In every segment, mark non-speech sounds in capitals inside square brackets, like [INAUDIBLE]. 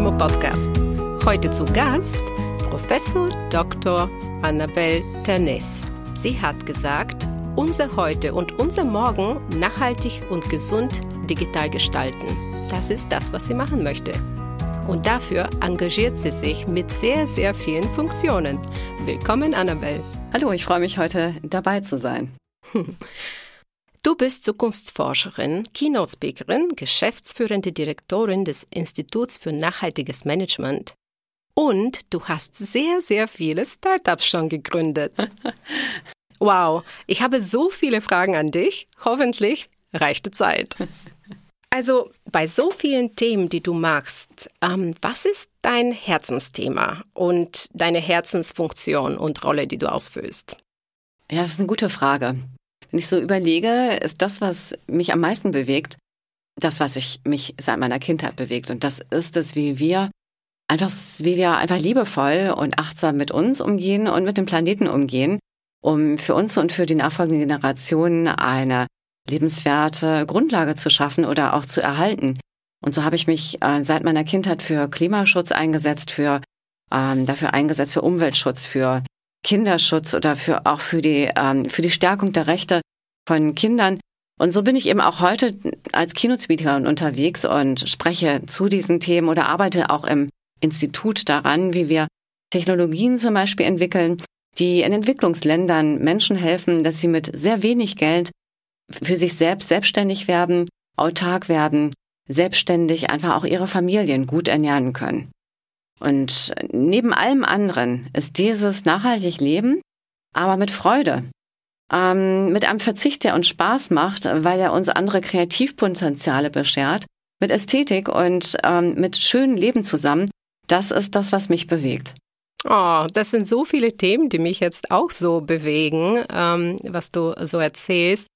Kimo Podcast. Heute zu Gast Professor Dr. Annabel Ternes. Sie hat gesagt, unser Heute und unser Morgen nachhaltig und gesund digital gestalten. Das ist das, was sie machen möchte. Und dafür engagiert sie sich mit sehr, sehr vielen Funktionen. Willkommen, Annabel. Hallo, ich freue mich heute dabei zu sein. [LAUGHS] Du bist Zukunftsforscherin, Keynote-Speakerin, geschäftsführende Direktorin des Instituts für nachhaltiges Management und du hast sehr, sehr viele Startups schon gegründet. [LAUGHS] Wow, ich habe so viele Fragen an dich. Hoffentlich reicht die Zeit. Also bei so vielen Themen, die du machst, ähm, was ist dein Herzensthema und deine Herzensfunktion und Rolle, die du ausfüllst? Ja, das ist eine gute Frage. Wenn ich so überlege, ist das, was mich am meisten bewegt, das, was ich mich seit meiner Kindheit bewegt. Und das ist es, wie wir einfach, wie wir einfach liebevoll und achtsam mit uns umgehen und mit dem Planeten umgehen, um für uns und für die nachfolgenden Generationen eine lebenswerte Grundlage zu schaffen oder auch zu erhalten. Und so habe ich mich äh, seit meiner Kindheit für Klimaschutz eingesetzt, für ähm, dafür eingesetzt für Umweltschutz, für Kinderschutz oder für auch für die ähm, für die Stärkung der Rechte von Kindern. Und so bin ich eben auch heute als Keynote-Speakerin unterwegs und spreche zu diesen Themen oder arbeite auch im Institut daran, wie wir Technologien zum Beispiel entwickeln, die in Entwicklungsländern Menschen helfen, dass sie mit sehr wenig Geld für sich selbst selbstständig werden, autark werden, selbstständig einfach auch ihre Familien gut ernähren können. Und neben allem anderen ist dieses nachhaltig Leben, aber mit Freude, ähm, mit einem Verzicht, der uns Spaß macht, weil er uns andere Kreativpotenziale beschert, mit Ästhetik und ähm, mit schönem Leben zusammen, das ist das, was mich bewegt. Oh, das sind so viele Themen, die mich jetzt auch so bewegen, ähm, was du so erzählst.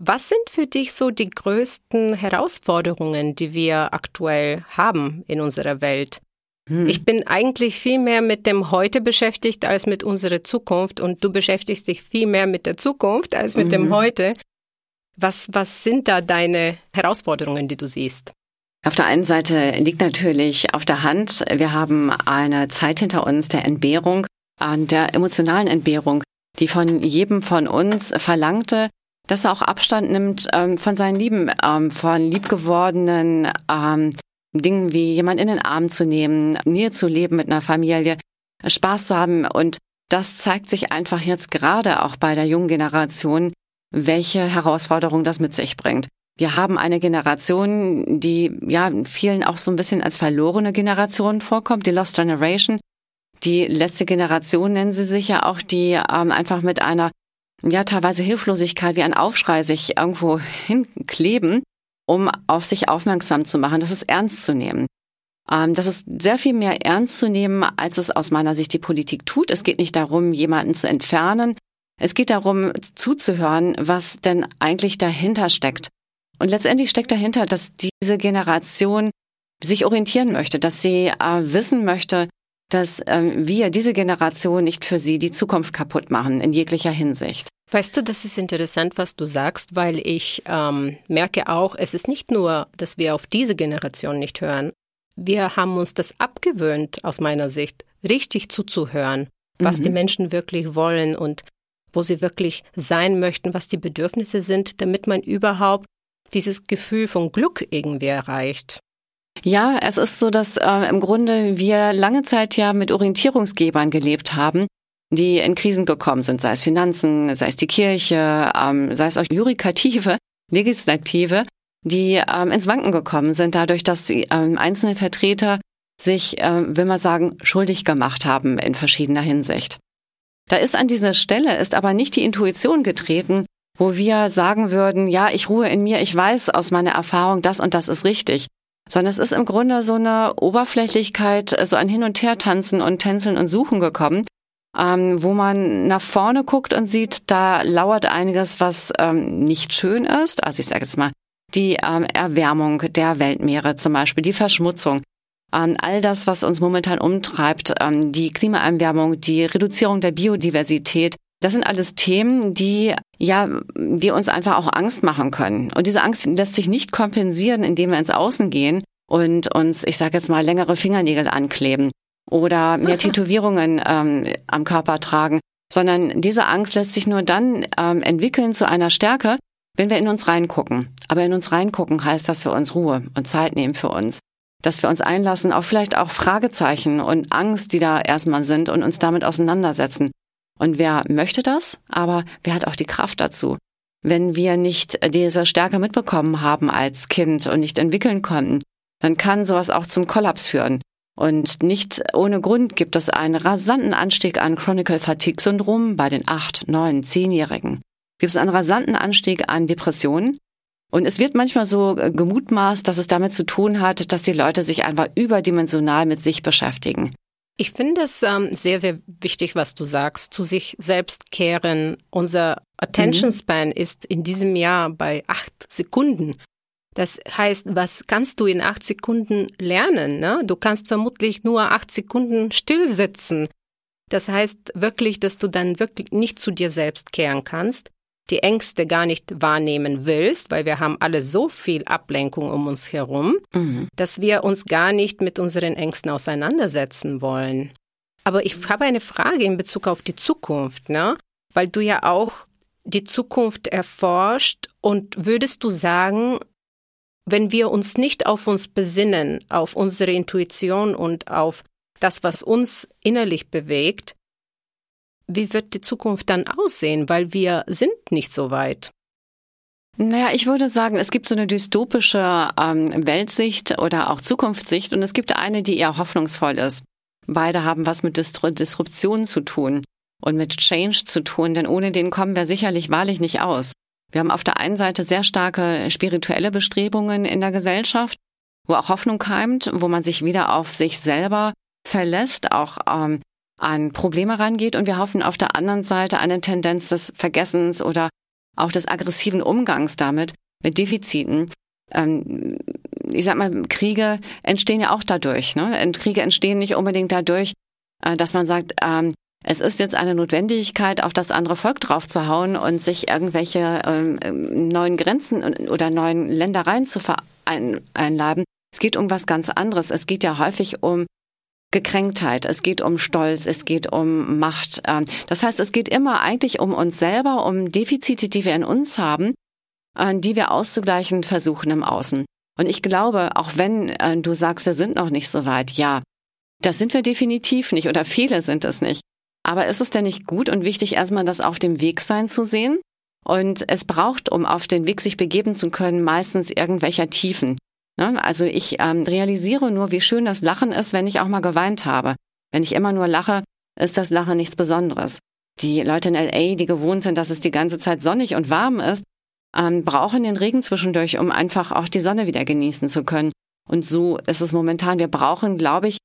Was sind für dich so die größten Herausforderungen, die wir aktuell haben in unserer Welt? Hm. Ich bin eigentlich viel mehr mit dem Heute beschäftigt als mit unserer Zukunft und du beschäftigst dich viel mehr mit der Zukunft als mit mhm. dem Heute. Was, was sind da deine Herausforderungen, die du siehst? Auf der einen Seite liegt natürlich auf der Hand, wir haben eine Zeit hinter uns der Entbehrung, der emotionalen Entbehrung, die von jedem von uns verlangte, dass er auch Abstand nimmt ähm, von seinen Lieben, ähm, von liebgewordenen ähm, Dingen wie jemand in den Arm zu nehmen, Nähe zu leben mit einer Familie, Spaß zu haben. Und das zeigt sich einfach jetzt gerade auch bei der jungen Generation, welche Herausforderung das mit sich bringt. Wir haben eine Generation, die ja vielen auch so ein bisschen als verlorene Generation vorkommt, die Lost Generation. Die letzte Generation nennen sie sich ja auch, die ähm, einfach mit einer ja teilweise Hilflosigkeit wie ein Aufschrei sich irgendwo hinkleben, um auf sich aufmerksam zu machen. Das ist ernst zu nehmen. Ähm, das ist sehr viel mehr ernst zu nehmen, als es aus meiner Sicht die Politik tut. Es geht nicht darum, jemanden zu entfernen. Es geht darum, zuzuhören, was denn eigentlich dahinter steckt. Und letztendlich steckt dahinter, dass diese Generation sich orientieren möchte, dass sie äh, wissen möchte, dass äh, wir, diese Generation, nicht für sie die Zukunft kaputt machen, in jeglicher Hinsicht. Weißt du, das ist interessant, was du sagst, weil ich ähm, merke auch, es ist nicht nur, dass wir auf diese Generation nicht hören. Wir haben uns das abgewöhnt, aus meiner Sicht, richtig zuzuhören, was mhm. die Menschen wirklich wollen und wo sie wirklich sein möchten, was die Bedürfnisse sind, damit man überhaupt dieses Gefühl von Glück irgendwie erreicht. Ja, es ist so, dass äh, im Grunde wir lange Zeit ja mit Orientierungsgebern gelebt haben, die in Krisen gekommen sind, sei es Finanzen, sei es die Kirche, ähm, sei es auch Jurikative, [LAUGHS] Legislative, die ähm, ins Wanken gekommen sind, dadurch, dass sie, ähm, einzelne Vertreter sich, äh, will man sagen, schuldig gemacht haben in verschiedener Hinsicht. Da ist an dieser Stelle ist aber nicht die Intuition getreten, wo wir sagen würden, ja, ich ruhe in mir, ich weiß aus meiner Erfahrung, das und das ist richtig. Sondern es ist im Grunde so eine Oberflächlichkeit, so ein Hin- und Her-Tanzen und Tänzeln und Suchen gekommen, ähm, wo man nach vorne guckt und sieht, da lauert einiges, was ähm, nicht schön ist. Also ich sage jetzt mal, die ähm, Erwärmung der Weltmeere zum Beispiel, die Verschmutzung, ähm, all das, was uns momentan umtreibt, ähm, die Klimaerwärmung, die Reduzierung der Biodiversität, das sind alles Themen, die ja, die uns einfach auch Angst machen können. Und diese Angst lässt sich nicht kompensieren, indem wir ins Außen gehen und uns, ich sage jetzt mal, längere Fingernägel ankleben oder mehr Tätowierungen ähm, am Körper tragen, sondern diese Angst lässt sich nur dann ähm, entwickeln zu einer Stärke, wenn wir in uns reingucken. Aber in uns reingucken heißt, dass wir uns Ruhe und Zeit nehmen für uns, dass wir uns einlassen auf vielleicht auch Fragezeichen und Angst, die da erstmal sind und uns damit auseinandersetzen. Und wer möchte das? Aber wer hat auch die Kraft dazu? Wenn wir nicht diese Stärke mitbekommen haben als Kind und nicht entwickeln konnten, dann kann sowas auch zum Kollaps führen. Und nicht ohne Grund gibt es einen rasanten Anstieg an Chronicle Fatigue Syndrom bei den 8, 9, 10-Jährigen. Gibt es einen rasanten Anstieg an Depressionen. Und es wird manchmal so äh, gemutmaßt, dass es damit zu tun hat, dass die Leute sich einfach überdimensional mit sich beschäftigen. Ich finde es ähm, sehr, sehr wichtig, was du sagst, zu sich selbst kehren. Unser Attention mhm. Span mhm. ist in diesem Jahr bei acht Sekunden. Das heißt, was kannst du in acht Sekunden lernen? Ne? Du kannst vermutlich nur acht Sekunden stillsitzen. Das heißt wirklich, dass du dann wirklich nicht zu dir selbst kehren kannst, die Ängste gar nicht wahrnehmen willst, weil wir haben alle so viel Ablenkung um uns herum, mhm. dass wir uns gar nicht mit unseren Ängsten auseinandersetzen wollen. Aber ich habe eine Frage in Bezug auf die Zukunft, ne? Weil du ja auch die Zukunft erforscht und würdest du sagen, wenn wir uns nicht auf uns besinnen, auf unsere Intuition und auf das, was uns innerlich bewegt, wie wird die Zukunft dann aussehen? Weil wir sind nicht so weit. Naja, ich würde sagen, es gibt so eine dystopische ähm, Weltsicht oder auch Zukunftssicht und es gibt eine, die eher hoffnungsvoll ist. Beide haben was mit Disruption zu tun und mit Change zu tun, denn ohne den kommen wir sicherlich wahrlich nicht aus. Wir haben auf der einen Seite sehr starke spirituelle Bestrebungen in der Gesellschaft, wo auch Hoffnung keimt, wo man sich wieder auf sich selber verlässt, auch ähm, an Probleme rangeht. Und wir hoffen auf der anderen Seite eine Tendenz des Vergessens oder auch des aggressiven Umgangs damit, mit Defiziten. Ähm, ich sag mal, Kriege entstehen ja auch dadurch. Ne? Kriege entstehen nicht unbedingt dadurch, äh, dass man sagt, ähm, es ist jetzt eine Notwendigkeit, auf das andere Volk draufzuhauen und sich irgendwelche ähm, neuen Grenzen oder neuen Ländereien zu einladen. Es geht um was ganz anderes. Es geht ja häufig um Gekränktheit, es geht um Stolz, es geht um Macht. Ähm, das heißt, es geht immer eigentlich um uns selber, um Defizite, die wir in uns haben, die wir auszugleichen versuchen im Außen. Und ich glaube, auch wenn äh, du sagst, wir sind noch nicht so weit, ja, das sind wir definitiv nicht oder viele sind es nicht. Aber ist es denn nicht gut und wichtig, erstmal das auf dem Weg sein zu sehen? Und es braucht, um auf den Weg sich begeben zu können, meistens irgendwelcher Tiefen. Ne? Also ich ähm, realisiere nur, wie schön das Lachen ist, wenn ich auch mal geweint habe. Wenn ich immer nur lache, ist das Lachen nichts Besonderes. Die Leute in LA, die gewohnt sind, dass es die ganze Zeit sonnig und warm ist, ähm, brauchen den Regen zwischendurch, um einfach auch die Sonne wieder genießen zu können. Und so ist es momentan. Wir brauchen, glaube ich,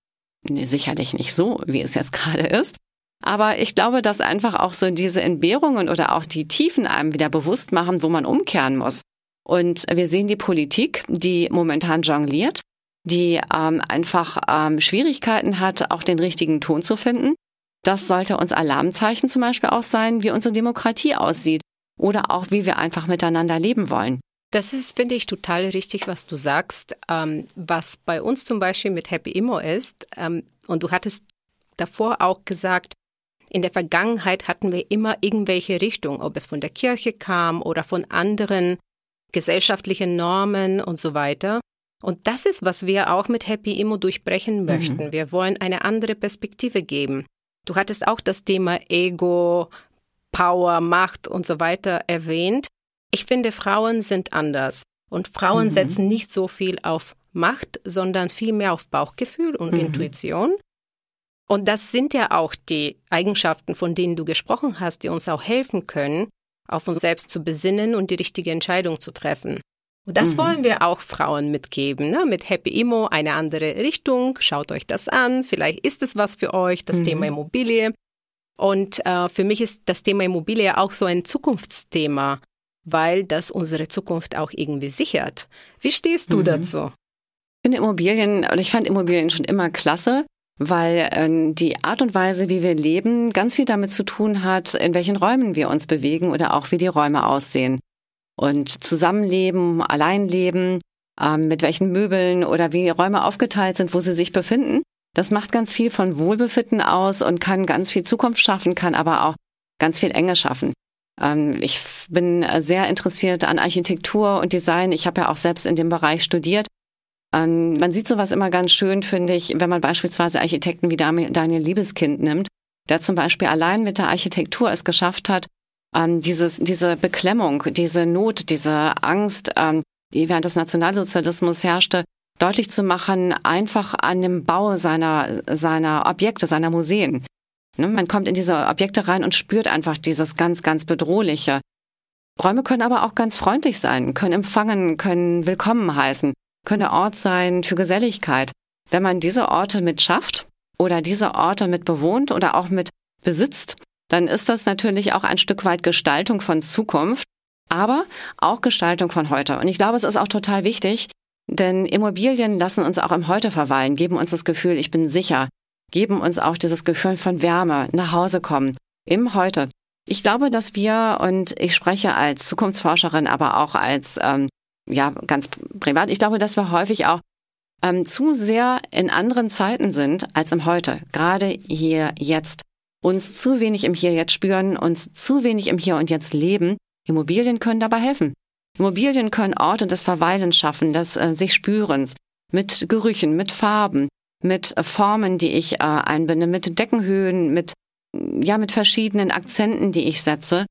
nee, sicherlich nicht so, wie es jetzt [LAUGHS] gerade ist, aber ich glaube, dass einfach auch so diese Entbehrungen oder auch die Tiefen einem wieder bewusst machen, wo man umkehren muss. Und wir sehen die Politik, die momentan jongliert, die ähm, einfach ähm, Schwierigkeiten hat, auch den richtigen Ton zu finden. Das sollte uns Alarmzeichen zum Beispiel auch sein, wie unsere Demokratie aussieht oder auch wie wir einfach miteinander leben wollen. Das ist, finde ich, total richtig, was du sagst. Ähm, was bei uns zum Beispiel mit Happy Immo ist, ähm, und du hattest davor auch gesagt, in der Vergangenheit hatten wir immer irgendwelche Richtungen, ob es von der Kirche kam oder von anderen gesellschaftlichen Normen und so weiter. Und das ist, was wir auch mit Happy Immo durchbrechen mhm. möchten. Mhm. Wir wollen eine andere Perspektive geben. Du hattest auch das Thema Ego, Power, Macht und so weiter erwähnt. Ich finde, Frauen sind anders. Und Frauen mhm. setzen nicht so viel auf Macht, sondern viel mehr auf Bauchgefühl und mhm. Intuition. Und das sind ja auch die Eigenschaften, von denen du gesprochen hast, die uns auch helfen können, auf uns selbst zu besinnen und die richtige Entscheidung zu treffen. Und das mhm. wollen wir auch Frauen mitgeben, ne? mit Happy Immo eine andere Richtung. Schaut euch das an, vielleicht ist es was für euch, das mhm. Thema Immobilie. Und äh, für mich ist das Thema Immobilie auch so ein Zukunftsthema, weil das unsere Zukunft auch irgendwie sichert. Wie stehst du mhm. dazu? Ich finde Immobilien, oder ich fand Immobilien schon immer klasse weil äh, die Art und Weise, wie wir leben, ganz viel damit zu tun hat, in welchen Räumen wir uns bewegen oder auch wie die Räume aussehen. Und Zusammenleben, Alleinleben, ähm, mit welchen Möbeln oder wie Räume aufgeteilt sind, wo sie sich befinden. Das macht ganz viel von Wohlbefinden aus und kann ganz viel Zukunft schaffen, kann aber auch ganz viel Enge schaffen. Ähm, ich bin sehr interessiert an Architektur und Design. Ich habe ja auch selbst in dem Bereich studiert. Ähm, man sieht sowas immer ganz schön, finde ich, wenn man beispielsweise Architekten wie Daniel Liebeskind nimmt, der zum Beispiel allein mit der Architektur es geschafft hat, ähm, dieses, diese Beklemmung, diese Not, diese Angst, die während des Nationalsozialismus herrschte, deutlich zu machen, einfach an dem Bau seiner, seiner Objekte, seiner Museen. Ne, man kommt in diese Objekte rein und spürt einfach dieses ganz, ganz Bedrohliche. Räume können aber auch ganz freundlich sein, können empfangen, können willkommen heißen, können der Ort sein für Geselligkeit. Wenn man diese Orte mit schafft oder diese Orte mit bewohnt oder auch mit besitzt, dann ist das natürlich auch ein Stück weit Gestaltung von Zukunft, aber auch Gestaltung von heute. Und ich glaube, es ist auch total wichtig, denn Immobilien lassen uns auch im Heute verweilen, geben uns das Gefühl, ich bin sicher, geben uns auch dieses Gefühl von Wärme, nach Hause kommen, im Heute. Ich glaube, dass wir, und ich spreche als Zukunftsforscherin, aber auch als, ähm, ja, ganz privat, ich glaube, dass wir häufig auch ähm, zu sehr in anderen Zeiten sind als im Heute, gerade hier jetzt, uns zu wenig im Hier jetzt spüren, uns zu wenig im Hier und Jetzt leben. Immobilien können dabei helfen. Immobilien können Orte des Verweilens schaffen, des äh, sich Spürens, mit Gerüchen, mit Farben, mit Formen, die ich äh, einbinde, mit Deckenhöhen, mit, ja, mit verschiedenen Akzenten, die ich setze.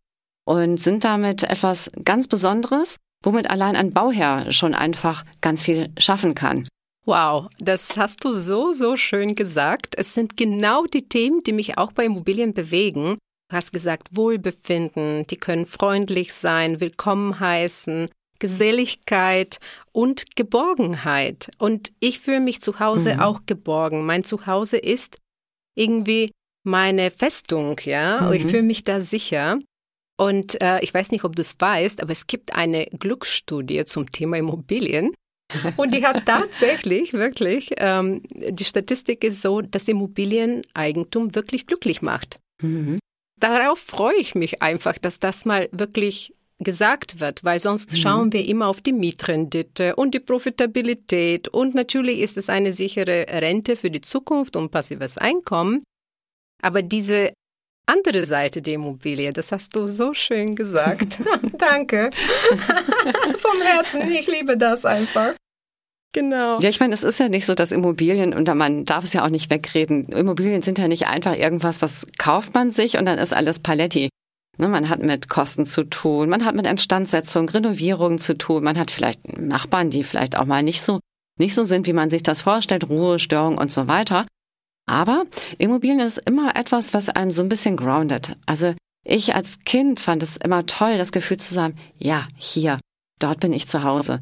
Und sind damit etwas ganz Besonderes, womit allein ein Bauherr schon einfach ganz viel schaffen kann. Wow, das hast du so, so schön gesagt. Es sind genau die Themen, die mich auch bei Immobilien bewegen. Du hast gesagt, Wohlbefinden, die können freundlich sein, willkommen heißen, Geselligkeit und Geborgenheit. Und ich fühle mich zu Hause mhm. auch geborgen. Mein Zuhause ist irgendwie meine Festung, ja. Mhm. Ich fühle mich da sicher. Und äh, ich weiß nicht, ob du es weißt, aber es gibt eine Glücksstudie zum Thema Immobilien. Und die hat [LAUGHS] tatsächlich wirklich, ähm, die Statistik ist so, dass Immobilieneigentum wirklich glücklich macht. Mhm. Darauf freue ich mich einfach, dass das mal wirklich gesagt wird, weil sonst mhm. schauen wir immer auf die Mietrendite und die Profitabilität und natürlich ist es eine sichere Rente für die Zukunft und passives Einkommen. Aber diese andere Seite der Immobilie, das hast du so schön gesagt. [LAUGHS] Danke. [LAUGHS] Vom Herzen, ich liebe das einfach. Genau. Ja, ich meine, es ist ja nicht so, dass Immobilien, und man darf es ja auch nicht wegreden, Immobilien sind ja nicht einfach irgendwas, das kauft man sich und dann ist alles Paletti. Ne, man hat mit Kosten zu tun, man hat mit Instandsetzung, Renovierung zu tun, man hat vielleicht Nachbarn, die vielleicht auch mal nicht so, nicht so sind, wie man sich das vorstellt, Ruhe, Störung und so weiter. Aber Immobilien ist immer etwas, was einem so ein bisschen grounded. Also ich als Kind fand es immer toll, das Gefühl zu sagen, ja, hier, dort bin ich zu Hause.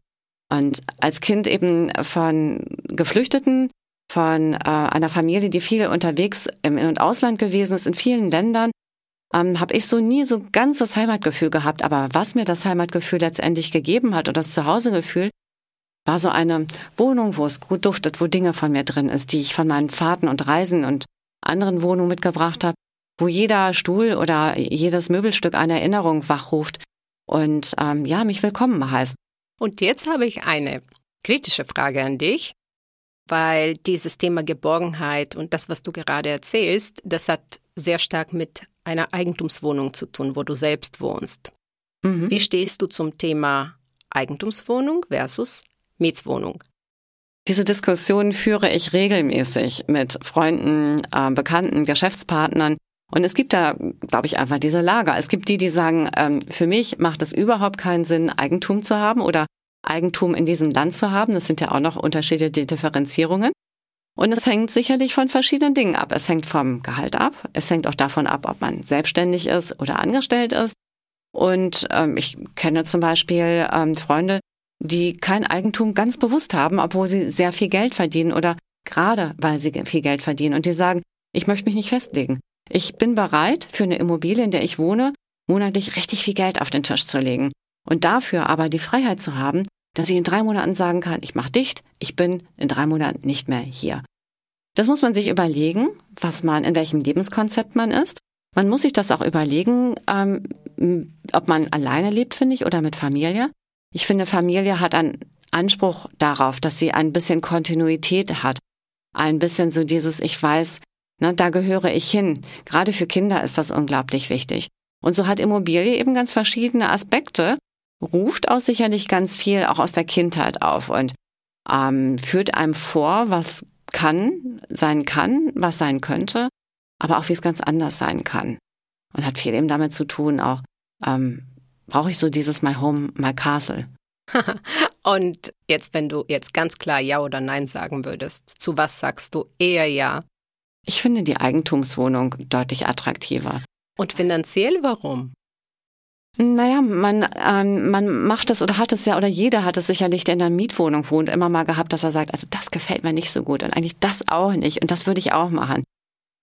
Und als Kind eben von Geflüchteten, von äh, einer Familie, die viel unterwegs im In- und Ausland gewesen ist, in vielen Ländern, ähm, habe ich so nie so ganz das Heimatgefühl gehabt. Aber was mir das Heimatgefühl letztendlich gegeben hat und das Zuhausegefühl, war so eine Wohnung, wo es gut duftet, wo Dinge von mir drin ist, die ich von meinen Fahrten und Reisen und anderen Wohnungen mitgebracht habe, wo jeder Stuhl oder jedes Möbelstück eine Erinnerung wachruft und ähm, ja, mich willkommen heißt. Und jetzt habe ich eine kritische Frage an dich, weil dieses Thema Geborgenheit und das, was du gerade erzählst, das hat sehr stark mit einer Eigentumswohnung zu tun, wo du selbst wohnst. Mhm. Wie stehst du zum Thema Eigentumswohnung versus Mietswohnung? Diese Diskussion führe ich regelmäßig mit Freunden, äh, Bekannten, Geschäftspartnern. Und es gibt da, glaube ich, einfach diese Lager. Es gibt die, die sagen, ähm, für mich macht es überhaupt keinen Sinn, Eigentum zu haben oder Eigentum in diesem Land zu haben. Das sind ja auch noch unterschiedliche Differenzierungen. Und es hängt sicherlich von verschiedenen Dingen ab. Es hängt vom Gehalt ab. Es hängt auch davon ab, ob man selbstständig ist oder angestellt ist. Und ähm, ich kenne zum Beispiel ähm, Freunde, die kein Eigentum ganz bewusst haben, obwohl sie sehr viel Geld verdienen oder gerade weil sie viel Geld verdienen. Und die sagen, ich möchte mich nicht festlegen. Ich bin bereit, für eine Immobilie, in der ich wohne, monatlich richtig viel Geld auf den Tisch zu legen. Und dafür aber die Freiheit zu haben, dass ich in drei Monaten sagen kann, ich mache dicht, ich bin in drei Monaten nicht mehr hier. Das muss man sich überlegen, was man, in welchem Lebenskonzept man ist. Man muss sich das auch überlegen, ähm, ob man alleine lebt, finde ich, oder mit Familie. Ich finde, Familie hat an Anspruch darauf, dass sie ein bisschen Kontinuität hat. Ein bisschen so dieses, ich weiß, ne, da gehöre ich hin. Gerade für Kinder ist das unglaublich wichtig. Und so hat Immobilie eben ganz verschiedene Aspekte, ruft auch sicherlich ganz viel auch aus der Kindheit auf und ähm, führt einem vor, was kann, sein kann, was sein könnte, aber auch wie es ganz anders sein kann. Und hat viel eben damit zu tun, auch ähm, brauche ich so dieses My Home, My Castle. [LAUGHS] Und jetzt, wenn du jetzt ganz klar Ja oder Nein sagen würdest, zu was sagst du eher Ja? Ich finde die Eigentumswohnung deutlich attraktiver. Und finanziell warum? Naja, man, ähm, man macht es oder hat es ja, oder jeder hat es sicherlich, der in einer Mietwohnung wohnt, immer mal gehabt, dass er sagt, also das gefällt mir nicht so gut und eigentlich das auch nicht und das würde ich auch machen.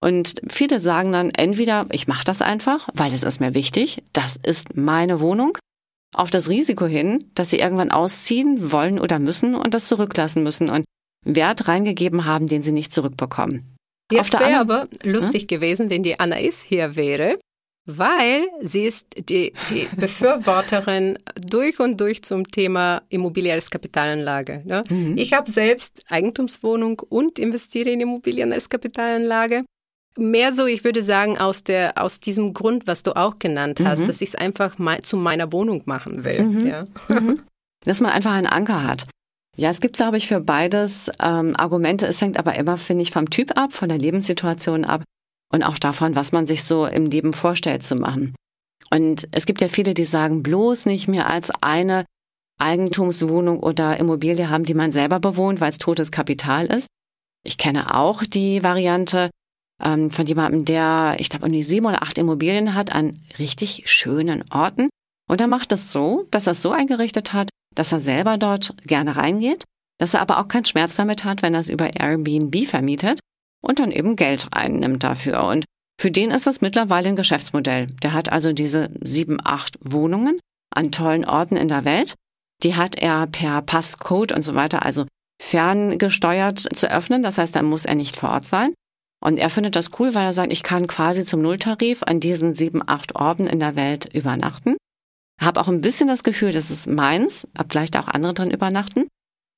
Und viele sagen dann entweder, ich mache das einfach, weil es ist mir wichtig, das ist meine Wohnung, auf das Risiko hin, dass sie irgendwann ausziehen wollen oder müssen und das zurücklassen müssen und Wert reingegeben haben, den sie nicht zurückbekommen. Jetzt wäre aber lustig hm? gewesen, wenn die Anais hier wäre weil sie ist die, die [LAUGHS] Befürworterin durch und durch zum Thema Immobilie als Kapitalanlage. Ne? Mhm. Ich habe selbst Eigentumswohnung und investiere in Immobilien als Kapitalanlage. Mehr so, ich würde sagen, aus, der, aus diesem Grund, was du auch genannt hast, mhm. dass ich es einfach mal zu meiner Wohnung machen will. Mhm. Ja. Mhm. Dass man einfach einen Anker hat. Ja, es gibt, glaube ich, für beides ähm, Argumente. Es hängt aber immer, finde ich, vom Typ ab, von der Lebenssituation ab und auch davon, was man sich so im Leben vorstellt zu machen. Und es gibt ja viele, die sagen, bloß nicht mehr als eine Eigentumswohnung oder Immobilie haben, die man selber bewohnt, weil es totes Kapital ist. Ich kenne auch die Variante ähm, von jemandem, der, ich glaube, um die sieben oder acht Immobilien hat an richtig schönen Orten. Und er macht es so, dass er es so eingerichtet hat, dass er selber dort gerne reingeht, dass er aber auch keinen Schmerz damit hat, wenn er es über Airbnb vermietet, und dann eben Geld einnimmt dafür. Und für den ist das mittlerweile ein Geschäftsmodell. Der hat also diese sieben, acht Wohnungen an tollen Orten in der Welt. Die hat er per Passcode und so weiter, also ferngesteuert zu öffnen. Das heißt, da muss er nicht vor Ort sein. Und er findet das cool, weil er sagt, ich kann quasi zum Nulltarif an diesen sieben, acht Orten in der Welt übernachten. Habe auch ein bisschen das Gefühl, das ist meins, ob vielleicht auch andere drin übernachten.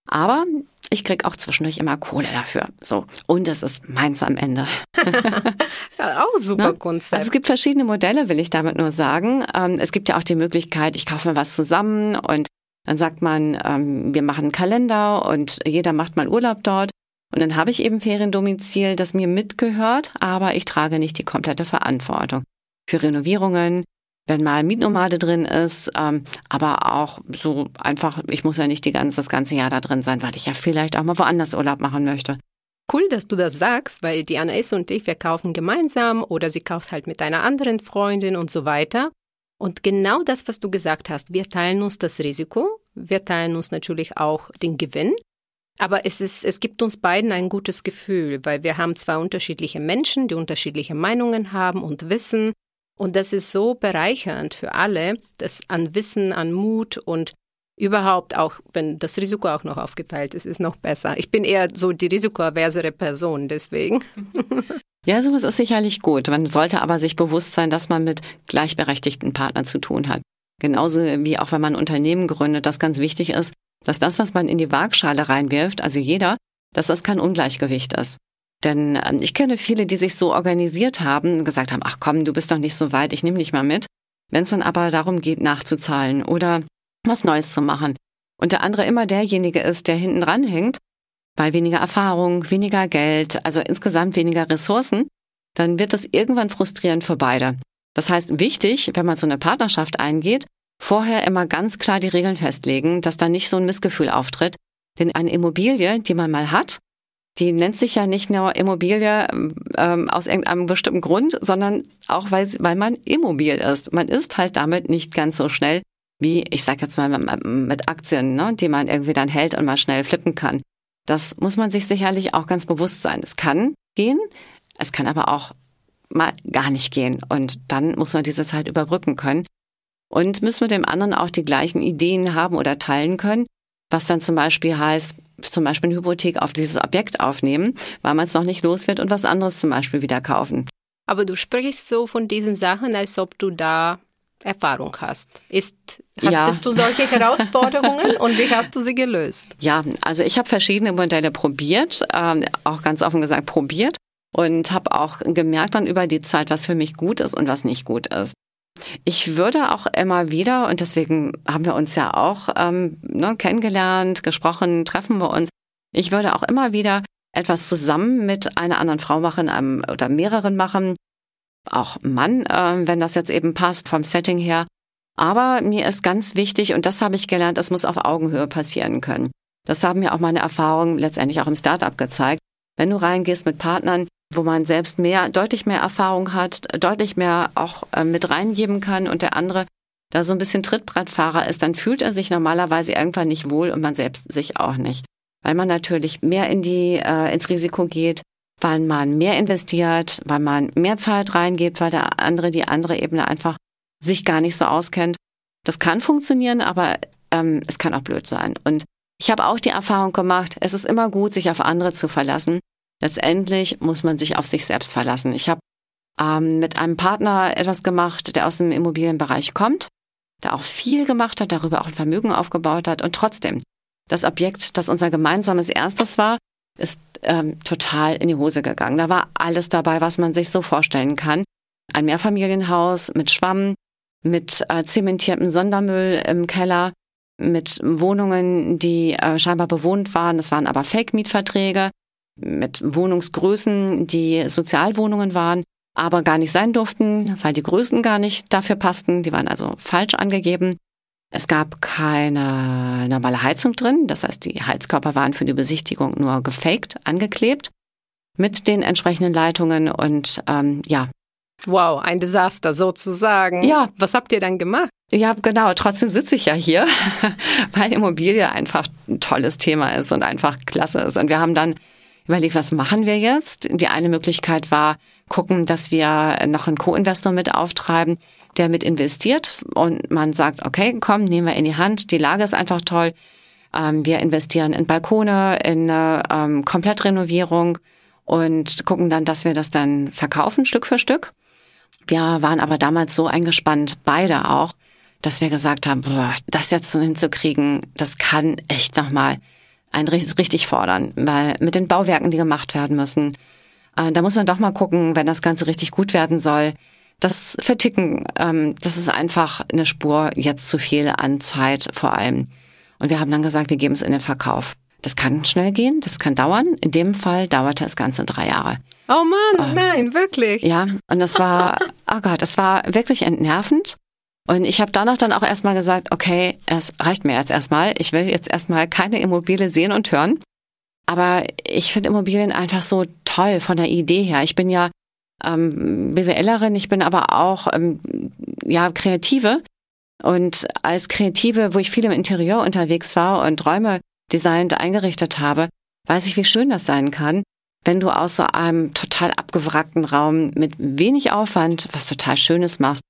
Aber ich krieg auch zwischendurch immer Kohle dafür. So. Und das ist meins am Ende. [LAUGHS] [LAUGHS] ja, auch super ne? Konzept. Also es gibt verschiedene Modelle, will ich damit nur sagen. Ähm, es gibt ja auch die Möglichkeit, ich kaufe mir was zusammen und dann sagt man, ähm, wir machen einen Kalender und jeder macht mal Urlaub dort. Und dann habe ich eben Feriendomizil, das mir mitgehört, aber ich trage nicht die komplette Verantwortung für Renovierungen, wenn mal Mietnomade drin ist, ähm, aber auch so einfach, ich muss ja nicht die ganze, das ganze Jahr da drin sein, weil ich ja vielleicht auch mal woanders Urlaub machen möchte. Cool, dass du das sagst, weil die Anais und ich, wir kaufen gemeinsam oder sie kauft halt mit einer anderen Freundin und so weiter. Und genau das, was du gesagt hast, wir teilen uns das Risiko, wir teilen uns natürlich auch den Gewinn, aber es, ist, es gibt uns beiden ein gutes Gefühl, weil wir haben zwei unterschiedliche Menschen, die unterschiedliche Meinungen haben und wissen, und das ist so bereichernd für alle, das an Wissen, an Mut und überhaupt auch, wenn das Risiko auch noch aufgeteilt ist, ist noch besser. Ich bin eher so die risikoaversere Person, deswegen. [LAUGHS] Ja, sowas ist sicherlich gut. Man sollte aber sich bewusst sein, dass man mit gleichberechtigten Partnern zu tun hat. Genauso wie auch wenn man ein Unternehmen gründet, das ganz wichtig ist, dass das, was man in die Waagschale reinwirft, also jeder, dass das kein Ungleichgewicht ist. Denn ähm, ich kenne viele, die sich so organisiert haben und gesagt haben, ach komm, du bist doch nicht so weit, ich nehme dich mal mit. Wenn es dann aber darum geht, nachzuzahlen oder was Neues zu machen und der andere immer derjenige ist, der hinten dran hängt, weil weniger Erfahrung, weniger Geld, also insgesamt weniger Ressourcen, dann wird das irgendwann frustrierend für beide. Das heißt, wichtig, wenn man so eine Partnerschaft eingeht, vorher immer ganz klar die Regeln festlegen, dass da nicht so ein Missgefühl auftritt. Denn eine Immobilie, die man mal hat, die nennt sich ja nicht nur Immobilie ähm, aus irgendeinem bestimmten Grund, sondern auch, weil, weil man immobil ist. Man ist halt damit nicht ganz so schnell wie, ich sag jetzt mal, mit Aktien, ne, die man irgendwie dann hält und mal schnell flippen kann. Das muss man sich sicherlich auch ganz bewusst sein. Es kann gehen, es kann aber auch mal gar nicht gehen. Und dann muss man diese Zeit überbrücken können. Und müssen wir dem anderen auch die gleichen Ideen haben oder teilen können, was dann zum Beispiel heißt, zum Beispiel eine Hypothek auf dieses Objekt aufnehmen, weil man es noch nicht los wird und was anderes zum Beispiel wieder kaufen. Aber du sprichst so von diesen Sachen, als ob du da Erfahrung hast. Ist, hast ja. du solche [LAUGHS] Herausforderungen und wie hast du sie gelöst? Ja, also ich habe verschiedene Modelle probiert, ähm, auch ganz offen gesagt probiert und habe auch gemerkt dann über die Zeit, was für mich gut ist und was nicht gut ist. Ich würde auch immer wieder, und deswegen haben wir uns ja auch ähm, ne, kennengelernt, gesprochen, treffen wir uns, ich würde auch immer wieder etwas zusammen mit einer anderen Frau machen einem, oder mehreren machen, auch Mann, äh, wenn das jetzt eben passt vom Setting her. Aber mir ist ganz wichtig, und das habe ich gelernt, es muss auf Augenhöhe passieren können. Das haben mir auch meine Erfahrungen letztendlich auch im Startup gezeigt. Wenn du reingehst mit Partnern, wo man selbst mehr, deutlich mehr Erfahrung hat, deutlich mehr auch äh, mit reingeben kann und der andere da so ein bisschen Trittbrettfahrer ist, dann fühlt er sich normalerweise irgendwann nicht wohl und man selbst sich auch nicht. Weil man natürlich mehr in die, äh, ins Risiko geht, weil man mehr investiert, weil man mehr Zeit reingebt, weil der andere, die andere Ebene einfach sich gar nicht so auskennt. Das kann funktionieren, aber ähm, es kann auch blöd sein. Und ich habe auch die Erfahrung gemacht, es ist immer gut, sich auf andere zu verlassen. Letztendlich muss man sich auf sich selbst verlassen. Ich habe ähm, mit einem Partner etwas gemacht, der aus dem Immobilienbereich kommt, der auch viel gemacht hat, darüber auch ein Vermögen aufgebaut hat und trotzdem das Objekt, das unser gemeinsames erstes war, ist ähm, total in die Hose gegangen. Da war alles dabei, was man sich so vorstellen kann. Ein Mehrfamilienhaus mit Schwamm, mit äh, zementiertem Sondermüll im Keller, mit Wohnungen, die äh, scheinbar bewohnt waren. Das waren aber Fake-Mietverträge, mit Wohnungsgrößen, die Sozialwohnungen waren, aber gar nicht sein durften, weil die Größen gar nicht dafür passten. Die waren also falsch angegeben. Es gab keine normale Heizung drin, das heißt, die Heizkörper waren für die Besichtigung nur gefaked, angeklebt mit den entsprechenden Leitungen und ähm, ja. Wow, ein Desaster sozusagen. Ja. Was habt ihr dann gemacht? Ja, genau. Trotzdem sitze ich ja hier, [LAUGHS] weil Immobilie einfach ein tolles Thema ist und einfach klasse ist. Und wir haben dann überlegt, was machen wir jetzt? Die eine Möglichkeit war, gucken, dass wir noch einen Co-Investor mit auftreiben, der mit investiert und man sagt, okay, komm, nehmen wir in die Hand, die Lage ist einfach toll. Ähm, wir investieren in Balkone, in eine ähm, Komplettrenovierung und gucken dann, dass wir das dann verkaufen, Stück für Stück. Wir waren aber damals so eingespannt, beide auch, dass wir gesagt haben, boah, das jetzt so hinzukriegen, das kann echt nochmal ein richtig fordern, weil mit den Bauwerken, die gemacht werden müssen, äh, da muss man doch mal gucken, wenn das Ganze richtig gut werden soll. Das Verticken, ähm, das ist einfach eine Spur jetzt zu viel an Zeit vor allem. Und wir haben dann gesagt, wir geben es in den Verkauf. Das kann schnell gehen, das kann dauern. In dem Fall dauerte es ganze drei Jahre. Oh Mann, ähm, nein, wirklich. Ja, und das war, [LAUGHS] oh Gott, das war wirklich entnervend. Und ich habe danach dann auch erstmal gesagt, okay, es reicht mir jetzt erstmal. Ich will jetzt erstmal keine Immobilie sehen und hören. Aber ich finde Immobilien einfach so toll von der Idee her. Ich bin ja ähm, BWLerin, ich bin aber auch ähm, ja Kreative. Und als Kreative, wo ich viel im Interieur unterwegs war und Räume designt eingerichtet habe, weiß ich, wie schön das sein kann, wenn du aus so einem total abgewrackten Raum mit wenig Aufwand was total Schönes machst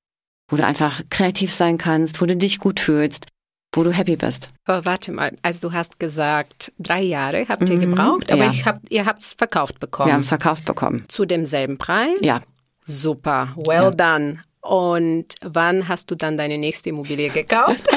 wo du einfach kreativ sein kannst, wo du dich gut fühlst, wo du happy bist. Aber warte mal, also du hast gesagt, drei Jahre habt ihr mhm, gebraucht, aber ja. hab, ihr habt es verkauft bekommen. Wir haben es verkauft bekommen. Zu demselben Preis? Ja. Super, well ja. done. Und wann hast du dann deine nächste Immobilie gekauft? [LAUGHS]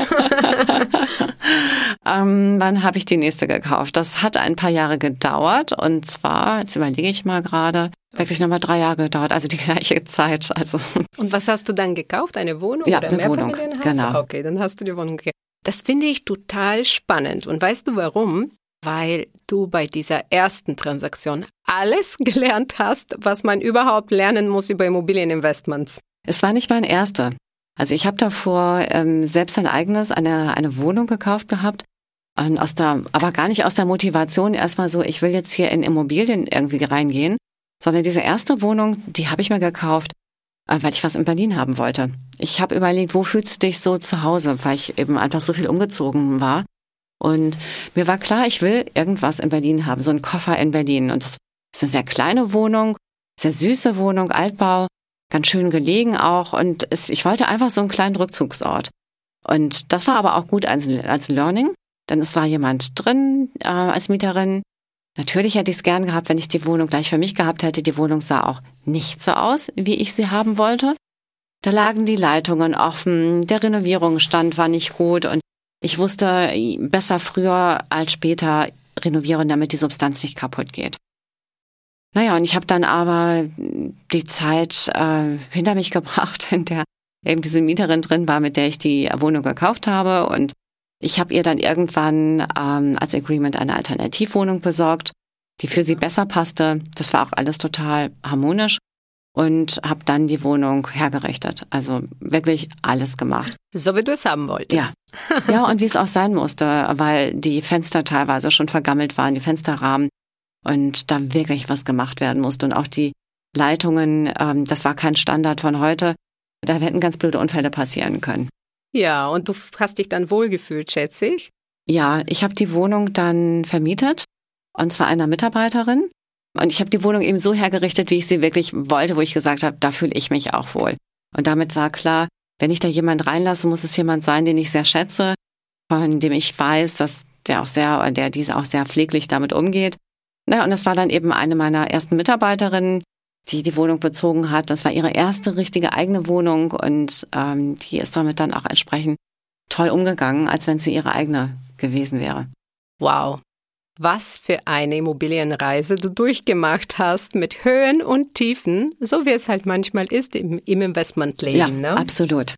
[LAUGHS] ähm, wann habe ich die nächste gekauft? Das hat ein paar Jahre gedauert. Und zwar, jetzt überlege ich mal gerade, wirklich nochmal drei Jahre gedauert, also die [LAUGHS] gleiche Zeit. Also. Und was hast du dann gekauft? Eine Wohnung ja, oder eine Wohnung, genau. Okay, dann hast du die Wohnung gekauft. Das finde ich total spannend. Und weißt du warum? Weil du bei dieser ersten Transaktion alles gelernt hast, was man überhaupt lernen muss über Immobilieninvestments. Es war nicht mein erster. Also ich habe davor ähm, selbst ein eigenes, eine, eine Wohnung gekauft gehabt. Und aus der, aber gar nicht aus der Motivation erstmal so, ich will jetzt hier in Immobilien irgendwie reingehen, sondern diese erste Wohnung, die habe ich mir gekauft, äh, weil ich was in Berlin haben wollte. Ich habe überlegt, wo fühlst du dich so zu Hause, weil ich eben einfach so viel umgezogen war. Und mir war klar, ich will irgendwas in Berlin haben, so einen Koffer in Berlin. Und das ist eine sehr kleine Wohnung, sehr süße Wohnung, Altbau ganz schön gelegen auch. Und es, ich wollte einfach so einen kleinen Rückzugsort. Und das war aber auch gut als, als Learning, denn es war jemand drin äh, als Mieterin. Natürlich hätte ich es gern gehabt, wenn ich die Wohnung gleich für mich gehabt hätte. Die Wohnung sah auch nicht so aus, wie ich sie haben wollte. Da lagen die Leitungen offen, der Renovierungsstand war nicht gut und ich wusste besser früher als später renovieren, damit die Substanz nicht kaputt geht. Naja, und ich habe dann aber die Zeit äh, hinter mich gebracht, [LAUGHS] in der eben diese Mieterin drin war, mit der ich die Wohnung gekauft habe. Und ich habe ihr dann irgendwann ähm, als Agreement eine Alternativwohnung besorgt, die für sie besser passte. Das war auch alles total harmonisch und habe dann die Wohnung hergerichtet. Also wirklich alles gemacht. So wie du es haben wolltest. Ja. ja, und wie es auch sein musste, weil die Fenster teilweise schon vergammelt waren, die Fensterrahmen und da wirklich was gemacht werden musste. Und auch die Leitungen, ähm, das war kein Standard von heute. Da hätten ganz blöde Unfälle passieren können. Ja, und du hast dich dann wohlgefühlt, schätze ich? Ja, ich habe die Wohnung dann vermietet, und zwar einer Mitarbeiterin. Und ich habe die Wohnung eben so hergerichtet, wie ich sie wirklich wollte, wo ich gesagt habe, da fühle ich mich auch wohl. Und damit war klar, wenn ich da jemand reinlasse, muss es jemand sein, den ich sehr schätze, von dem ich weiß, dass der auch sehr, der diese auch sehr pfleglich damit umgeht. Na, und das war dann eben eine meiner ersten Mitarbeiterinnen, die die Wohnung bezogen hat. Das war ihre erste richtige eigene Wohnung und ähm, die ist damit dann auch entsprechend toll umgegangen, als wenn sie ihre eigene gewesen wäre. Wow. Was für eine Immobilienreise du durchgemacht hast mit Höhen und Tiefen, so wie es halt manchmal ist im, im Investmentleben. Ja, ne? absolut.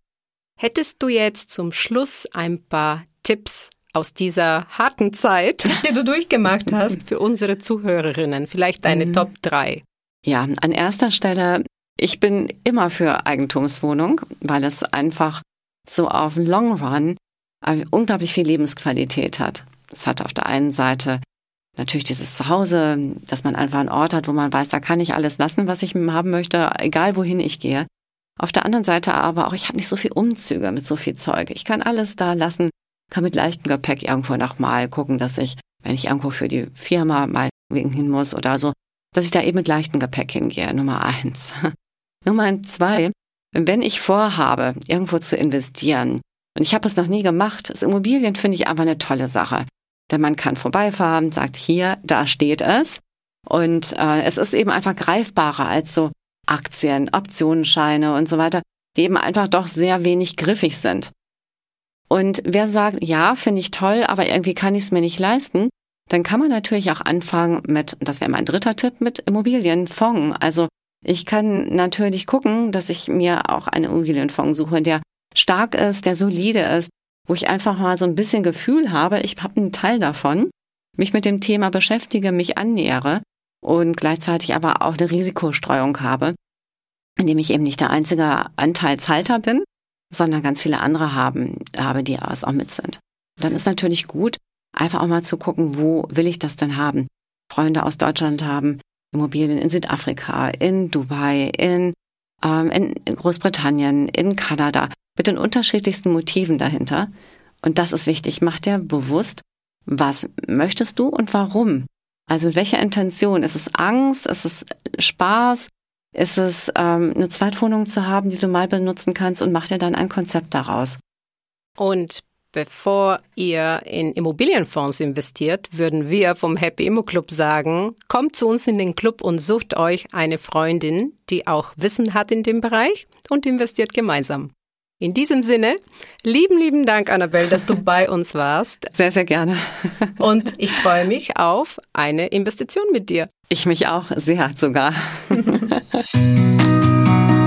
Hättest du jetzt zum Schluss ein paar Tipps aus dieser harten Zeit, [LAUGHS] die du durchgemacht hast, für unsere Zuhörerinnen? Vielleicht deine mhm. Top 3? Ja, an erster Stelle, ich bin immer für Eigentumswohnung, weil es einfach so auf Long Run äh, unglaublich viel Lebensqualität hat. Es hat auf der einen Seite natürlich dieses Zuhause, dass man einfach einen Ort hat, wo man weiß, da kann ich alles lassen, was ich haben möchte, egal wohin ich gehe. Auf der anderen Seite aber auch, ich habe nicht so viel Umzüge mit so viel Zeug. Ich kann alles da lassen, kann mit leichtem Gepäck irgendwo nochmal gucken, dass ich, wenn ich irgendwo für die Firma mal hin muss oder so, dass ich da eben mit leichtem Gepäck hingehe, Nummer eins. [LAUGHS] Nummer zwei, wenn ich vorhabe, irgendwo zu investieren, und ich habe es noch nie gemacht, das Immobilien finde ich aber eine tolle Sache. Denn man kann vorbeifahren, sagt hier, da steht es. Und äh, es ist eben einfach greifbarer als so Aktien, Optionsscheine und so weiter, die eben einfach doch sehr wenig griffig sind. Und wer sagt, ja, finde ich toll, aber irgendwie kann ich es mir nicht leisten, dann kann man natürlich auch anfangen mit, das wäre mein dritter Tipp, mit Immobilienfonds. Also ich kann natürlich gucken, dass ich mir auch einen Immobilienfonds suche, der stark ist, der solide ist, wo ich einfach mal so ein bisschen Gefühl habe, ich habe einen Teil davon, mich mit dem Thema beschäftige, mich annähere und gleichzeitig aber auch eine Risikostreuung habe, indem ich eben nicht der einzige Anteilshalter bin, sondern ganz viele andere haben, habe, die es auch mit sind. Dann ist natürlich gut, einfach auch mal zu gucken, wo will ich das denn haben? Freunde aus Deutschland haben Immobilien in Südafrika, in Dubai, in, ähm, in Großbritannien, in Kanada, mit den unterschiedlichsten Motiven dahinter. Und das ist wichtig. Mach dir bewusst, was möchtest du und warum? Also welche Intention? Ist es Angst? Ist es Spaß? Ist es ähm, eine Zweitwohnung zu haben, die du mal benutzen kannst und mach dir dann ein Konzept daraus? Und Bevor ihr in Immobilienfonds investiert, würden wir vom Happy Immo Club sagen, kommt zu uns in den Club und sucht euch eine Freundin, die auch Wissen hat in dem Bereich und investiert gemeinsam. In diesem Sinne, lieben, lieben Dank, Annabelle, dass du [LAUGHS] bei uns warst. Sehr, sehr gerne. Und ich freue mich auf eine Investition mit dir. Ich mich auch sehr sogar. [LAUGHS]